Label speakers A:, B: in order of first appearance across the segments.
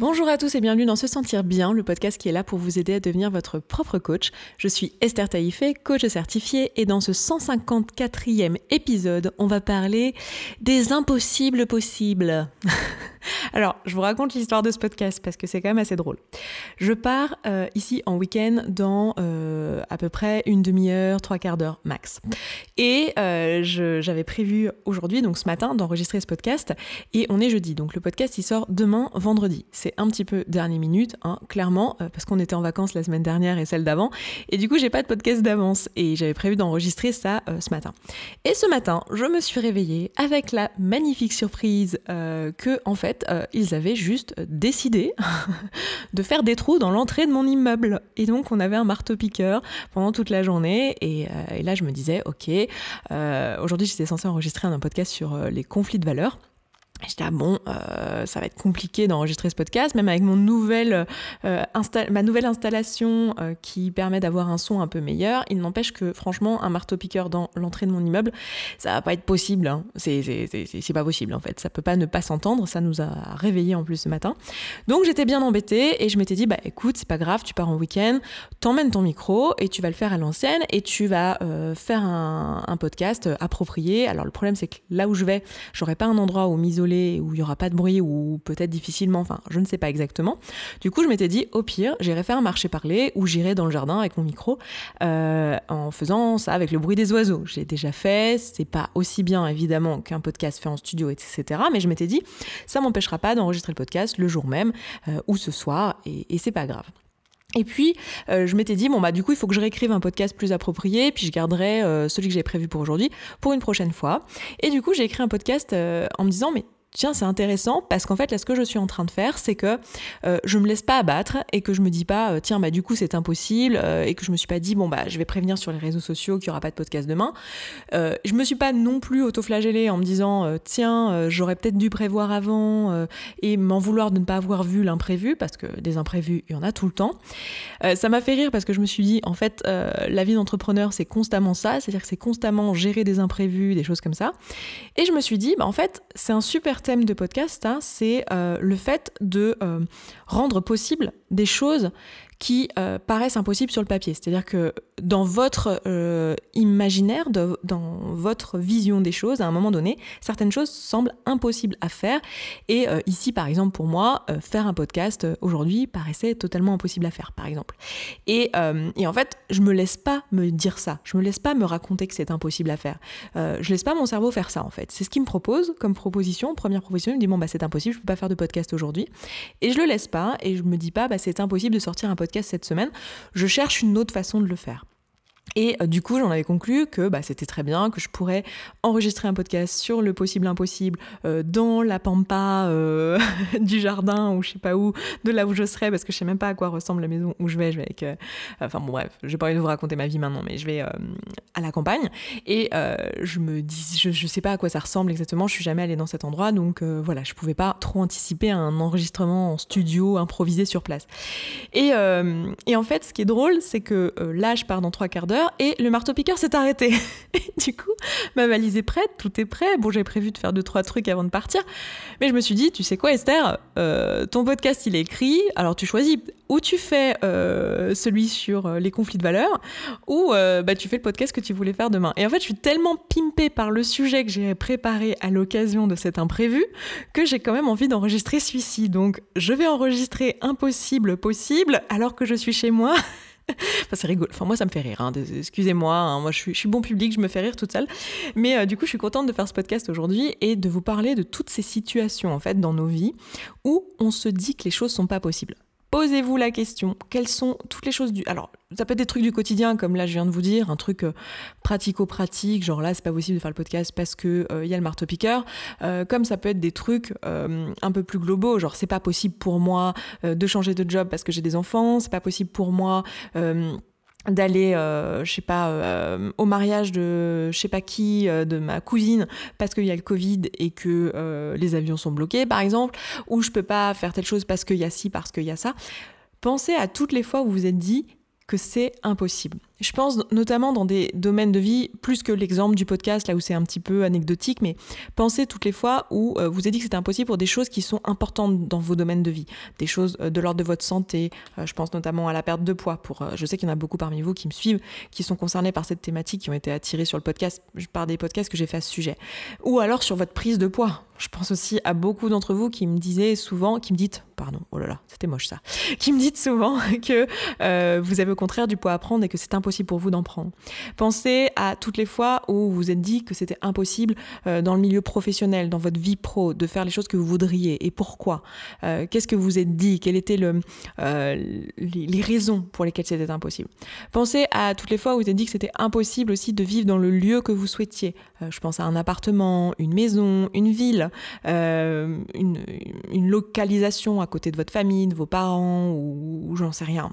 A: Bonjour à tous et bienvenue dans Se Sentir Bien, le podcast qui est là pour vous aider à devenir votre propre coach. Je suis Esther Taïfé, coach certifiée, et dans ce 154e épisode, on va parler des impossibles possibles. Alors, je vous raconte l'histoire de ce podcast parce que c'est quand même assez drôle. Je pars euh, ici en week-end dans euh, à peu près une demi-heure, trois quarts d'heure max. Et euh, j'avais prévu aujourd'hui, donc ce matin, d'enregistrer ce podcast. Et on est jeudi, donc le podcast il sort demain, vendredi. C'est un petit peu dernière minute, hein, clairement, parce qu'on était en vacances la semaine dernière et celle d'avant. Et du coup, j'ai pas de podcast d'avance. Et j'avais prévu d'enregistrer ça ce matin. Et ce matin, je me suis réveillée avec la magnifique surprise que, en fait, ils avaient juste décidé de faire des trous dans l'entrée de mon immeuble. Et donc, on avait un marteau-piqueur pendant toute la journée. Et, euh, là, je me disais, OK, euh, aujourd'hui, j'étais censée enregistrer un podcast sur euh, les conflits de valeurs. J'étais ah bon, euh, ça va être compliqué d'enregistrer ce podcast, même avec mon nouvelle, euh, ma nouvelle installation euh, qui permet d'avoir un son un peu meilleur. Il n'empêche que franchement, un marteau-piqueur dans l'entrée de mon immeuble, ça va pas être possible. Hein. C'est pas possible en fait. Ça peut pas ne pas s'entendre. Ça nous a réveillés en plus ce matin. Donc j'étais bien embêtée et je m'étais dit bah écoute, c'est pas grave, tu pars en week-end, t'emmènes ton micro et tu vas le faire à l'ancienne et tu vas faire un, un, podcast approprié. Alors le problème c'est que là où je vais, j'aurai pas un endroit où m'isoler où il n'y aura pas de bruit ou peut-être difficilement, enfin je ne sais pas exactement. Du coup je m'étais dit au pire j'irai faire un marché parler ou j'irai dans le jardin avec mon micro euh, en faisant ça avec le bruit des oiseaux. J'ai déjà fait, c'est pas aussi bien évidemment qu'un podcast fait en studio etc. Mais je m'étais dit ça m'empêchera pas d'enregistrer le podcast le jour même euh, ou ce soir et, et c'est pas grave. Et puis, euh, je m'étais dit, bon, bah, du coup, il faut que je réécrive un podcast plus approprié, puis je garderai celui que j'ai prévu pour aujourd'hui pour une prochaine fois. Et du coup, j'ai écrit un podcast en me disant, mais tiens, c'est intéressant parce qu'en fait, là, ce que je suis en train de faire, c'est que euh, je me laisse pas abattre et que je me dis pas, euh, tiens, bah du coup, c'est impossible euh, et que je me suis pas dit, bon, bah, je vais prévenir sur les réseaux sociaux qu'il y aura pas de podcast demain. je me suis pas non plus autoflagellée en me disant, tiens, j'aurais peut-être dû prévoir avant et m'en vouloir de ne pas avoir vu l'imprévu parce que des imprévus, il y en a tout le temps. ça m'a fait rire parce que je me suis dit, en fait, la vie d'entrepreneur, c'est constamment ça, c'est-à-dire que c'est constamment gérer des imprévus, des choses comme ça. Et je me suis dit, bah, en fait, c'est un super thème de podcast, hein, c'est euh, le fait de euh, rendre possible des choses qui euh, paraissent impossibles sur le papier. C'est-à-dire que dans votre euh, imaginaire, dans votre vision des choses, à un moment donné, certaines choses semblent impossibles à faire. Et euh, ici, par exemple, pour moi, faire un podcast aujourd'hui paraissait totalement impossible à faire, par exemple. Et, et, en fait, je me laisse pas me dire ça. Je me laisse pas me raconter que c'est impossible à faire. je laisse pas mon cerveau faire ça, en fait. C'est ce qu'il me propose comme proposition. Première proposition, il me dit bon bah c'est impossible, je peux pas faire de podcast aujourd'hui. Et je le laisse pas et je me dis pas bah c'est impossible de sortir un podcast cette semaine, je cherche une autre façon de le faire. Et euh, du coup, j'en avais conclu que bah, c'était très bien, que je pourrais enregistrer un podcast sur le possible impossible euh, dans la pampa euh, du jardin ou je sais pas où, de là où je serais, parce que je sais même pas à quoi ressemble la maison où je vais. Je vais avec, enfin bon bref, j'ai pas envie de vous raconter ma vie maintenant, mais je vais à la campagne et je me dis, je, je sais pas à quoi ça ressemble exactement. Je suis jamais allée dans cet endroit, donc voilà, je pouvais pas trop anticiper un enregistrement en studio improvisé sur place. Et, et en fait, ce qui est drôle, c'est que là, je pars dans trois quarts d'heure et le marteau-piqueur s'est arrêté. du coup, ma valise est prête, tout est prêt. Bon, j'ai prévu de faire deux, trois trucs avant de partir. Mais je me suis dit, tu sais quoi, Esther, euh, ton podcast, il est écrit. Alors, tu choisis ou tu fais euh, celui sur euh, les conflits de valeurs, ou bah, tu fais le podcast que tu voulais faire demain. Et en fait, je suis tellement pimpée par le sujet que j'ai préparé à l'occasion de cet imprévu que j'ai quand même envie d'enregistrer celui-ci. Donc, je vais enregistrer impossible possible alors que je suis chez moi. enfin, c'est rigolo. Enfin, moi, ça me fait rire. Hein. Excusez-moi. Hein. Moi, je suis, bon public, je me fais rire toute seule. Mais euh, du coup, je suis contente de faire ce podcast aujourd'hui et de vous parler de toutes ces situations, en fait, dans nos vies où on se dit que les choses sont pas possibles. Posez-vous la question, quelles sont toutes les choses du... Alors, ça peut être des trucs du quotidien, comme là je viens de vous dire, un truc euh, pratico-pratique, genre là c'est pas possible de faire le podcast parce que il euh, y a le marteau-piqueur, euh, comme ça peut être des trucs un peu plus globaux, genre c'est pas possible pour moi de changer de job parce que j'ai des enfants, c'est pas possible pour moi d'aller euh, je sais pas euh, au mariage de je sais pas qui euh, de ma cousine parce qu'il y a le Covid et que les avions sont bloqués par exemple ou je peux pas faire telle chose parce qu'il y a ci parce qu'il y a ça. Pensez à toutes les fois où vous vous êtes dit que c'est impossible je pense notamment dans des domaines de vie, plus que l'exemple du podcast, là où c'est un petit peu anecdotique, mais pensez toutes les fois où euh, vous avez dit que c'était impossible pour des choses qui sont importantes dans vos domaines de vie, des choses euh, de l'ordre de votre santé, euh, je pense notamment à la perte de poids. Pour, je sais qu'il y en a beaucoup parmi vous qui me suivent, qui sont concernés par cette thématique, qui ont été attirés sur le podcast, par des podcasts que j'ai fait à ce sujet. Ou alors sur votre prise de poids. Je pense aussi à beaucoup d'entre vous qui me disaient souvent, qui me dites, pardon, oh là là, c'était moche ça, qui me dites souvent que vous avez au contraire du poids à prendre et que c'est impossible pour vous d'en prendre. Pensez à toutes les fois où vous vous êtes dit que c'était impossible euh, dans le milieu professionnel, dans votre vie pro, de faire les choses que vous voudriez et pourquoi? Euh, qu'est-ce que vous êtes dit? Quelles étaient le, les, raisons pour lesquelles c'était impossible? Pensez à toutes les fois où vous êtes dit que c'était impossible aussi de vivre dans le lieu que vous souhaitiez. je pense à un appartement, une maison, une ville euh, une, localisation à côté de votre famille, de vos parents, ou, j'en sais rien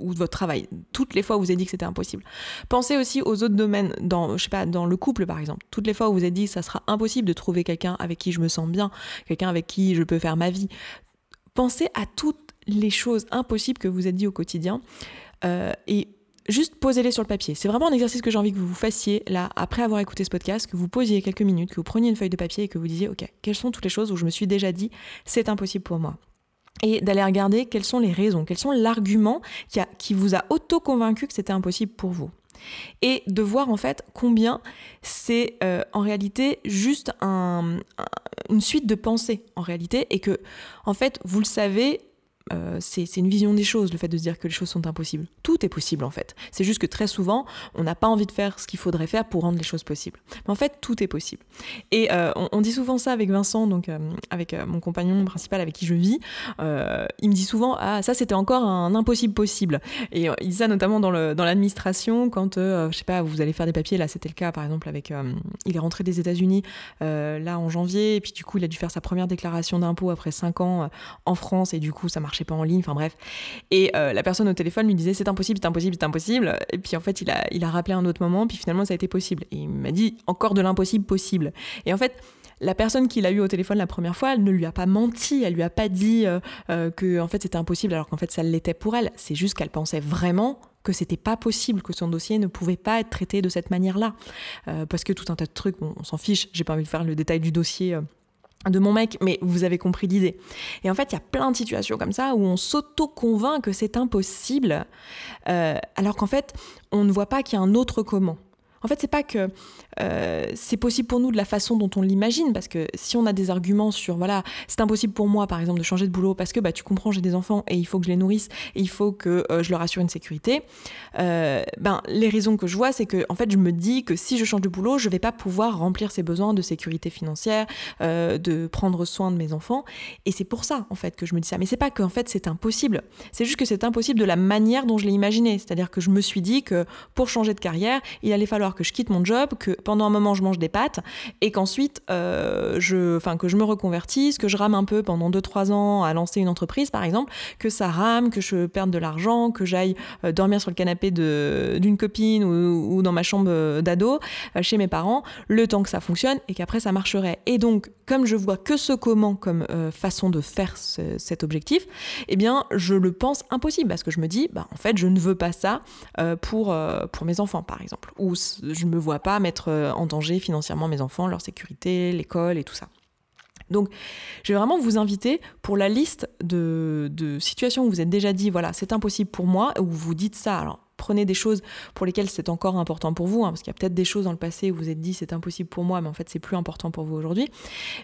A: ou de votre travail, toutes les fois où vous avez dit que c'était impossible. Pensez aussi aux autres domaines, dans, je sais pas, dans le couple par exemple. Toutes les fois où vous avez dit que ça sera impossible de trouver quelqu'un avec qui je me sens bien, quelqu'un avec qui je peux faire ma vie. Pensez à toutes les choses impossibles que vous avez dit au quotidien euh, et juste posez-les sur le papier. C'est vraiment un exercice que j'ai envie que vous fassiez là, après avoir écouté ce podcast, que vous posiez quelques minutes, que vous preniez une feuille de papier et que vous disiez, ok, quelles sont toutes les choses où je me suis déjà dit, c'est impossible pour moi et d'aller regarder quelles sont les raisons, quels sont l'argument qui, vous a auto-convaincu que c'était impossible pour vous. Et de voir en fait combien c'est euh, en réalité juste un, une suite de pensées en réalité et que en fait vous le savez euh, c'est une vision des choses, le fait de se dire que les choses sont impossibles. Tout est possible en fait. C'est juste que très souvent, on n'a pas envie de faire ce qu'il faudrait faire pour rendre les choses possibles. Mais en fait, tout est possible. Et euh, on, dit souvent ça avec Vincent, donc euh, avec mon compagnon principal avec qui je vis. il me dit souvent Ah, ça c'était encore un impossible possible. Et il dit ça notamment dans l'administration, quand, je sais pas, vous allez faire des papiers. Là, c'était le cas par exemple avec. il est rentré des États-Unis là en janvier, et puis du coup, il a dû faire sa première déclaration d'impôt après 5 ans en France, et du coup, ça marche pas en ligne, enfin bref. Et euh, la personne au téléphone lui disait c'est impossible, c'est impossible, c'est impossible. Et puis en fait, il a, il a rappelé un autre moment, puis finalement, ça a été possible. Et il m'a dit encore de l'impossible possible. Et en fait, la personne qui l'a eu au téléphone la première fois, elle ne lui a pas menti, elle lui a pas dit euh, euh, que en fait c'était impossible alors qu'en fait ça l'était pour elle. C'est juste qu'elle pensait vraiment que c'était pas possible, que son dossier ne pouvait pas être traité de cette manière-là, parce que tout un tas de trucs, on s'en fiche. J'ai pas envie de faire le détail du dossier de mon mec, mais vous avez compris l'idée. Et en fait, il y a plein de situations comme ça où on s'auto-convainc que c'est impossible, euh, alors qu'en fait, on ne voit pas qu'il y a un autre comment. En fait, c'est pas que euh, c'est possible pour nous de la façon dont on l'imagine, parce que si on a des arguments sur, voilà, c'est impossible pour moi, par exemple, de changer de boulot, parce que, bah, tu comprends, j'ai des enfants et il faut que je les nourrisse et il faut que euh, je leur assure une sécurité, euh, ben, les raisons que je vois, c'est que, en fait, je me dis que si je change de boulot, je vais pas pouvoir remplir ces besoins de sécurité financière, de prendre soin de mes enfants, et c'est pour ça, en fait, que je me dis ça. Mais c'est pas que, en fait, c'est impossible. C'est juste que c'est impossible de la manière dont je l'ai imaginé. C'est-à-dire que je me suis dit que pour changer de carrière, il allait falloir que je quitte mon job, que pendant un moment je mange des pâtes et qu'ensuite euh, je, que je me reconvertisse, que je rame un peu pendant 2-3 ans à lancer une entreprise par exemple, que ça rame, que je perde de l'argent, que j'aille euh, dormir sur le canapé d'une copine ou, dans ma chambre d'ado euh, chez mes parents, le temps que ça fonctionne et qu'après ça marcherait. Et donc comme je vois que ce comment comme façon de faire cet objectif, eh bien je le pense impossible parce que je me dis bah en fait je ne veux pas ça pour pour mes enfants par exemple ou je ne me vois pas mettre euh, en danger financièrement mes enfants, leur sécurité, l'école et tout ça. Donc, je vais vraiment vous inviter pour la liste de, situations où vous êtes déjà dit, voilà, c'est impossible pour moi, où vous dites ça. Alors, prenez des choses pour lesquelles c'est encore important pour vous, hein, parce qu'il y a peut-être des choses dans le passé où vous êtes dit, c'est impossible pour moi, mais en fait, c'est plus important pour vous aujourd'hui.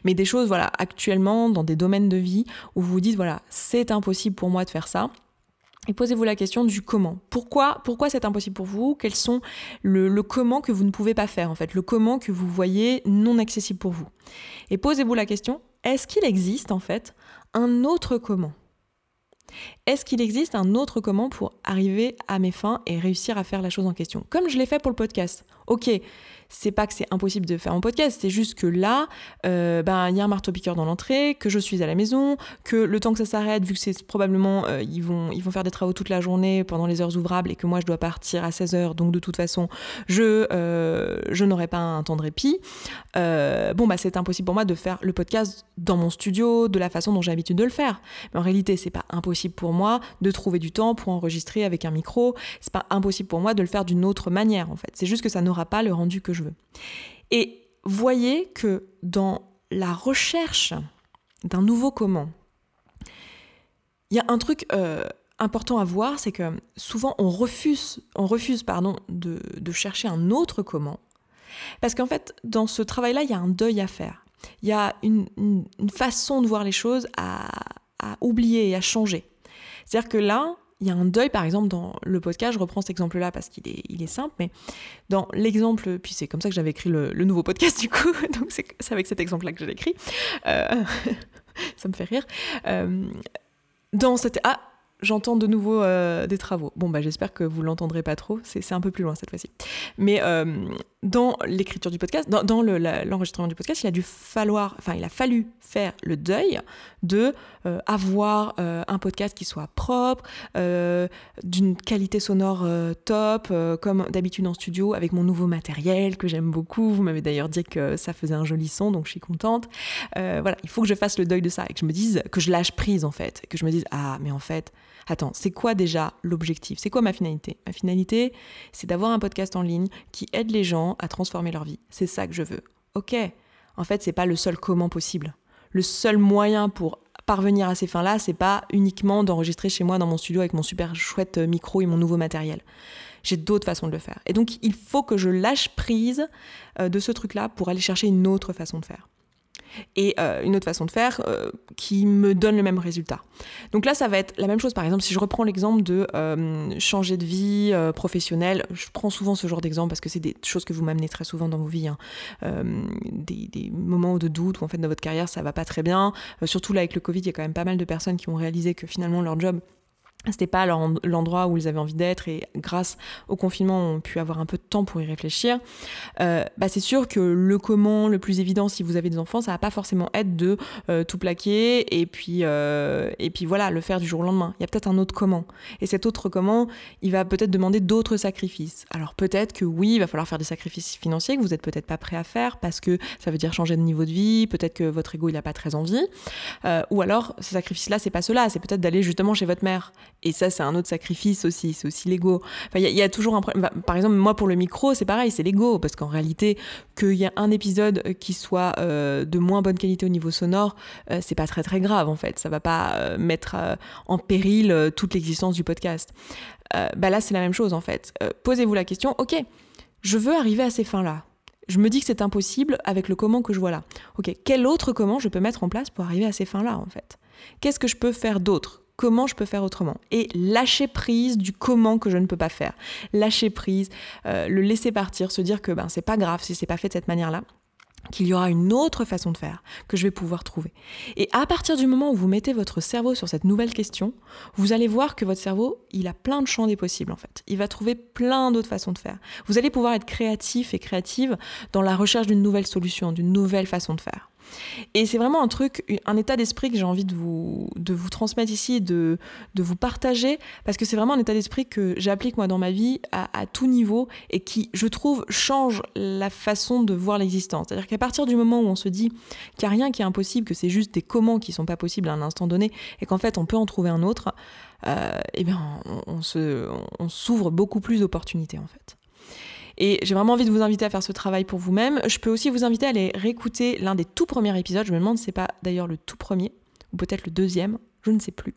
A: Mais des choses, voilà, actuellement, dans des domaines de vie où vous vous dites, voilà, c'est impossible pour moi de faire ça. Et posez-vous la question du comment. Pourquoi, pourquoi c'est impossible pour vous? Quels sont le, comment que vous ne pouvez pas faire en fait, le comment que vous voyez non accessible pour vous? Et posez-vous la question est-ce qu'il existe en fait un autre comment? Est-ce qu'il existe un autre comment pour arriver à mes fins et réussir à faire la chose en question? Comme je l'ai fait pour le podcast. Ok, c'est pas que c'est impossible de faire un podcast, c'est juste que là, euh, ben il y a un marteau-piqueur dans l'entrée, que je suis à la maison, que le temps que ça s'arrête, vu que c'est probablement euh, ils vont ils vont faire des travaux toute la journée pendant les heures ouvrables et que moi je dois partir à 16h, donc de toute façon je euh, je n'aurai pas un temps de répit. bon bah c'est impossible pour moi de faire le podcast dans mon studio de la façon dont j'ai l'habitude de le faire. Mais en réalité c'est pas impossible pour moi de trouver du temps pour enregistrer avec un micro. C'est pas impossible pour moi de le faire d'une autre manière en fait. C'est juste que ça n'aura pas le rendu que je veux. Et voyez que dans la recherche d'un nouveau comment, il y a un truc euh, important à voir, c'est que souvent on refuse, on refuse pardon, de, chercher un autre comment, parce qu'en fait, dans ce travail-là, il y a un deuil à faire. Il y a une, façon de voir les choses à, oublier et à changer. C'est-à-dire que là, il y a un deuil, par exemple, dans le podcast, je reprends cet exemple-là parce qu'il est, simple, mais dans l'exemple, puis c'est comme ça que j'avais écrit le, nouveau podcast du coup, donc c'est avec cet exemple-là que je l'ai écrit, euh, ça me fait rire. Euh, dans cette... Ah, j'entends de nouveau euh, des travaux. Bon, bah, j'espère que vous l'entendrez pas trop, c'est un peu plus loin cette fois-ci. Mais euh, dans l'écriture du podcast, dans, l'enregistrement du podcast, il a dû falloir, enfin, il a fallu faire le deuil de euh, avoir un podcast qui soit propre, d'une qualité sonore top, comme d'habitude en studio, avec mon nouveau matériel que j'aime beaucoup. Vous m'avez d'ailleurs dit que ça faisait un joli son, donc je suis contente. voilà, il faut que je fasse le deuil de ça et que je me dise, que je lâche prise en fait, que je me dise, ah, mais en fait, attends, c'est quoi déjà l'objectif? C'est quoi ma finalité? Ma finalité, c'est d'avoir un podcast en ligne qui aide les gens à transformer leur vie. C'est ça que je veux. Ok, en fait, c'est pas le seul comment possible. Le seul moyen pour parvenir à ces fins-là, c'est pas uniquement d'enregistrer chez moi dans mon studio avec mon super chouette micro et mon nouveau matériel. J'ai d'autres façons de le faire. Et donc, il faut que je lâche prise euh, de ce truc-là pour aller chercher une autre façon de faire et euh, une autre façon de faire euh, qui me donne le même résultat. Donc là, ça va être la même chose. Par exemple, si je reprends l'exemple de euh, changer de vie professionnelle, je prends souvent ce genre d'exemple parce que c'est des choses que vous m'amenez très souvent dans vos vies, hein. des, moments de doute où en fait dans votre carrière ça va pas très bien. surtout là avec le Covid, il y a quand même pas mal de personnes qui ont réalisé que finalement leur job c'était pas l'endroit où ils avaient envie d'être et grâce au confinement ont pu avoir un peu de temps pour y réfléchir. Euh, bah c'est sûr que le comment le plus évident si vous avez des enfants, ça va pas forcément être de euh, tout plaquer et puis euh, et puis voilà le faire du jour au lendemain. Il y a peut-être un autre comment et cet autre comment, il va peut-être demander d'autres sacrifices. Alors peut-être que oui, il va falloir faire des sacrifices financiers que vous êtes peut-être pas prêt à faire parce que ça veut dire changer de niveau de vie. Peut-être que votre ego il a pas très envie. ou alors ces sacrifices-là, c'est pas cela, c'est peut-être d'aller justement chez votre mère et ça, c'est un autre sacrifice aussi, c'est aussi l'ego. il y, a toujours un problème. Par exemple, moi, pour le micro, c'est pareil, c'est l'ego. Parce qu'en réalité, qu'il y a un épisode qui soit euh, de moins bonne qualité au niveau sonore, euh, c'est pas très très grave, en fait. Ça va pas euh, mettre en péril toute l'existence du podcast. bah là, c'est la même chose, en fait. Posez-vous la question, ok, je veux arriver à ces fins-là. Je me dis que c'est impossible avec le comment que je vois là. Ok, quel autre comment je peux mettre en place pour arriver à ces fins-là, en fait? Qu'est-ce que je peux faire d'autre? Comment je peux faire autrement et lâcher prise du comment que je ne peux pas faire lâcher prise euh, le laisser partir se dire que ben c'est pas grave si c'est pas fait de cette manière là qu'il y aura une autre façon de faire que je vais pouvoir trouver. Et à partir du moment où vous mettez votre cerveau sur cette nouvelle question, vous allez voir que votre cerveau, il a plein de champs des possibles en fait. Il va trouver plein d'autres façons de faire. Vous allez pouvoir être créatif et créative dans la recherche d'une nouvelle solution, d'une nouvelle façon de faire. Et c'est vraiment un truc, un état d'esprit que j'ai envie de vous, de vous transmettre ici, de, de vous partager, parce que c'est vraiment un état d'esprit que j'applique moi dans ma vie à, tout niveau et qui, je trouve, change la façon de voir l'existence. C'est-à-dire qu'à partir du moment où on se dit qu'il n'y a rien qui est impossible, que c'est juste des comment qui sont pas possibles à un instant donné, et qu'en fait on peut en trouver un autre, euh, eh bien on, on s'ouvre beaucoup plus d'opportunités en fait. Et j'ai vraiment envie de vous inviter à faire ce travail pour vous-même. Je peux aussi vous inviter à aller réécouter l'un des tout premiers épisodes. Je me demande si c'est pas d'ailleurs le tout premier, ou peut-être le deuxième, je ne sais plus,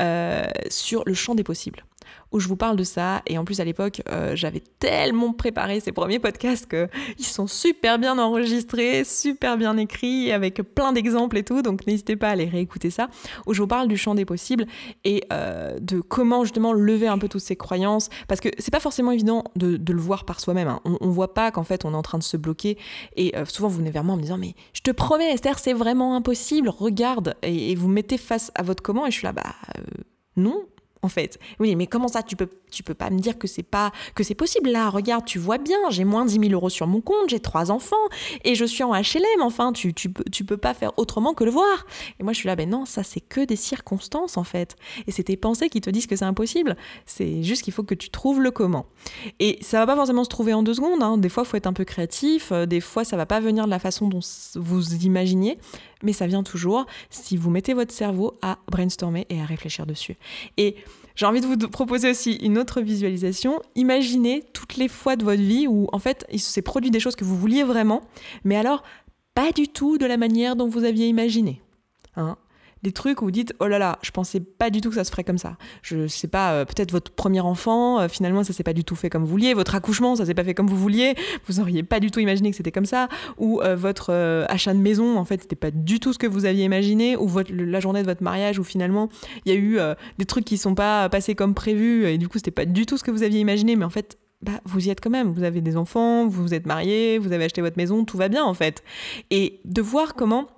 A: euh, sur le champ des possibles où je vous parle de ça. Et en plus, à l'époque, euh, j'avais tellement préparé ces premiers podcasts qu'ils sont super bien enregistrés, super bien écrits, avec plein d'exemples et tout. Donc n'hésitez pas à aller réécouter ça, où je vous parle du champ des possibles et euh, de comment justement lever un peu toutes ces croyances. Parce que c'est pas forcément évident de, le voir par soi-même. Hein. On, on, voit pas qu'en fait on est en train de se bloquer. Et euh, souvent vous venez vers moi en me disant Mais je te promets, Esther, c'est vraiment impossible, regarde. Et, et vous mettez face à votre comment. Et je suis là, bah non, en fait. Oui, mais comment ça tu peux tu peux pas me dire que c'est pas que c'est possible là? Regarde, tu vois bien, j'ai moins 10 000 euros sur mon compte, j'ai trois enfants et je suis en HLM. Enfin, tu tu tu peux pas faire autrement que le voir. Et moi je suis là, ben non, ça c'est que des circonstances en fait. Et c'est tes pensées qui te disent que c'est impossible. C'est juste qu'il faut que tu trouves le comment. Et ça va pas forcément se trouver en deux secondes. Hein. Des fois, faut être un peu créatif. Euh, des fois, ça va pas venir de la façon dont vous imaginez mais ça vient toujours si vous mettez votre cerveau à brainstormer et à réfléchir dessus. Et j'ai envie de vous proposer aussi une autre visualisation. Imaginez toutes les fois de votre vie où en fait il s'est produit des choses que vous vouliez vraiment, mais alors pas du tout de la manière dont vous aviez imaginé. Hein des trucs où vous dites oh là là, je pensais pas du tout que ça se ferait comme ça. Je sais pas, euh, peut-être votre premier enfant, euh, finalement ça s'est pas du tout fait comme vous vouliez, votre accouchement ça s'est pas fait comme vous vouliez, vous auriez pas du tout imaginé que c'était comme ça, ou euh, votre achat de maison en fait c'était pas du tout ce que vous aviez imaginé, ou votre, la journée de votre mariage où finalement il y a eu des trucs qui sont pas passés comme prévu et du coup c'était pas du tout ce que vous aviez imaginé, mais en fait bah, vous y êtes quand même. Vous avez des enfants, vous vous êtes mariés, vous avez acheté votre maison, tout va bien en fait. Et de voir comment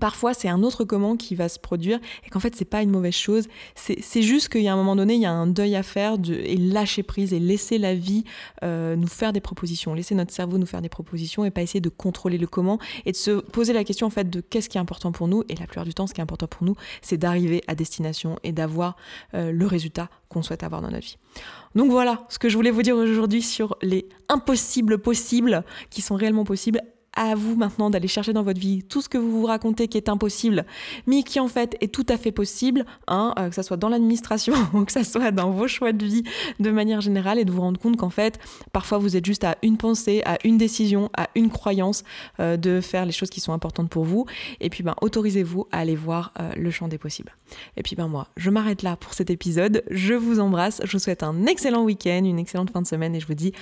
A: Parfois, c'est un autre comment qui va se produire et qu'en fait, c'est pas une mauvaise chose. C'est juste qu'il y a un moment donné, il y a un deuil à faire et lâcher prise et laisser la vie euh, nous faire des propositions, laisser notre cerveau nous faire des propositions et pas essayer de contrôler le comment et de se poser la question en fait de qu'est-ce qui est important pour nous. Et la plupart du temps, ce qui est important pour nous, c'est d'arriver à destination et d'avoir euh, le résultat qu'on souhaite avoir dans notre vie. Donc voilà ce que je voulais vous dire aujourd'hui sur les impossibles possibles qui sont réellement possibles à vous maintenant d'aller chercher dans votre vie tout ce que vous vous racontez qui est impossible, mais qui en fait est tout à fait possible, hein, euh, que ça soit dans l'administration ou que ça soit dans vos choix de vie de manière générale, et de vous rendre compte qu'en fait, parfois vous êtes juste à une pensée, à une décision, à une croyance euh, de faire les choses qui sont importantes pour vous, et puis ben autorisez-vous à aller voir euh, le champ des possibles. Et puis ben moi, je m'arrête là pour cet épisode, je vous embrasse, je vous souhaite un excellent week-end, une excellente fin de semaine, et je vous dis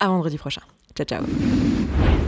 A: à vendredi prochain. Ciao ciao